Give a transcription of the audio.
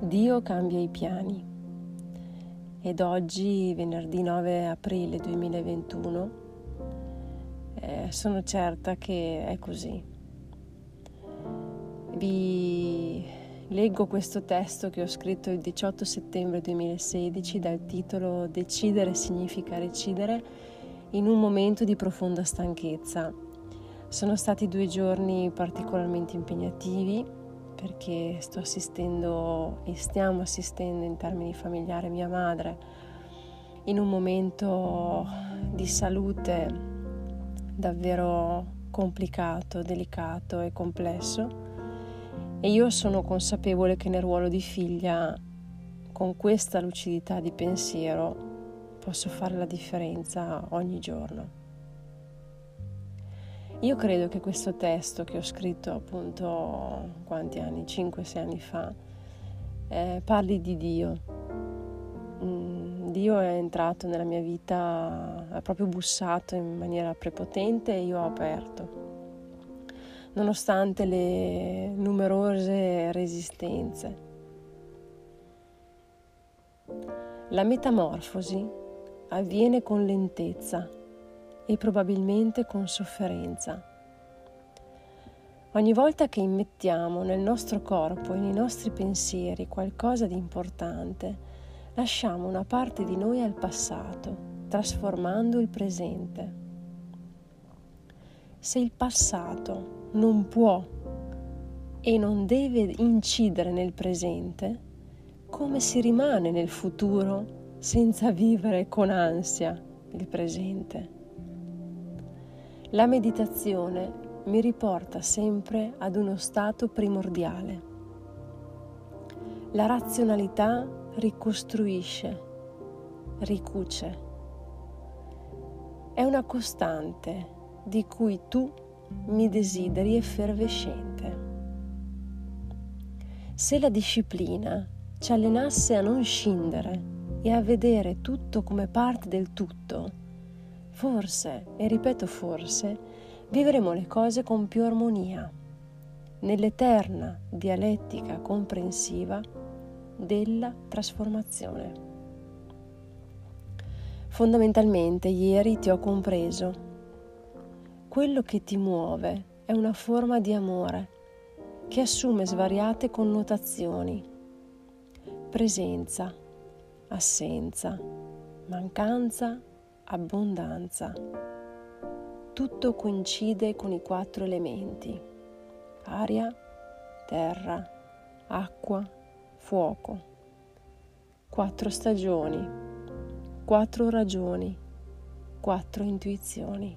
Dio cambia i piani. Ed oggi, venerdì 9 aprile 2021, eh, sono certa che è così. Vi leggo questo testo che ho scritto il 18 settembre 2016 dal titolo Decidere significa recidere in un momento di profonda stanchezza. Sono stati due giorni particolarmente impegnativi perché sto assistendo e stiamo assistendo in termini familiari mia madre in un momento di salute davvero complicato, delicato e complesso e io sono consapevole che nel ruolo di figlia con questa lucidità di pensiero posso fare la differenza ogni giorno. Io credo che questo testo che ho scritto appunto quanti anni, 5-6 anni fa, eh, parli di Dio. Mm, Dio è entrato nella mia vita, ha proprio bussato in maniera prepotente e io ho aperto. Nonostante le numerose resistenze. La metamorfosi avviene con lentezza e probabilmente con sofferenza. Ogni volta che immettiamo nel nostro corpo e nei nostri pensieri qualcosa di importante, lasciamo una parte di noi al passato, trasformando il presente. Se il passato non può e non deve incidere nel presente, come si rimane nel futuro senza vivere con ansia il presente? La meditazione mi riporta sempre ad uno stato primordiale. La razionalità ricostruisce, ricuce. È una costante di cui tu mi desideri effervescente. Se la disciplina ci allenasse a non scindere e a vedere tutto come parte del tutto, Forse, e ripeto forse, vivremo le cose con più armonia, nell'eterna dialettica comprensiva della trasformazione. Fondamentalmente ieri ti ho compreso. Quello che ti muove è una forma di amore che assume svariate connotazioni. Presenza, assenza, mancanza abbondanza. Tutto coincide con i quattro elementi, aria, terra, acqua, fuoco. Quattro stagioni, quattro ragioni, quattro intuizioni.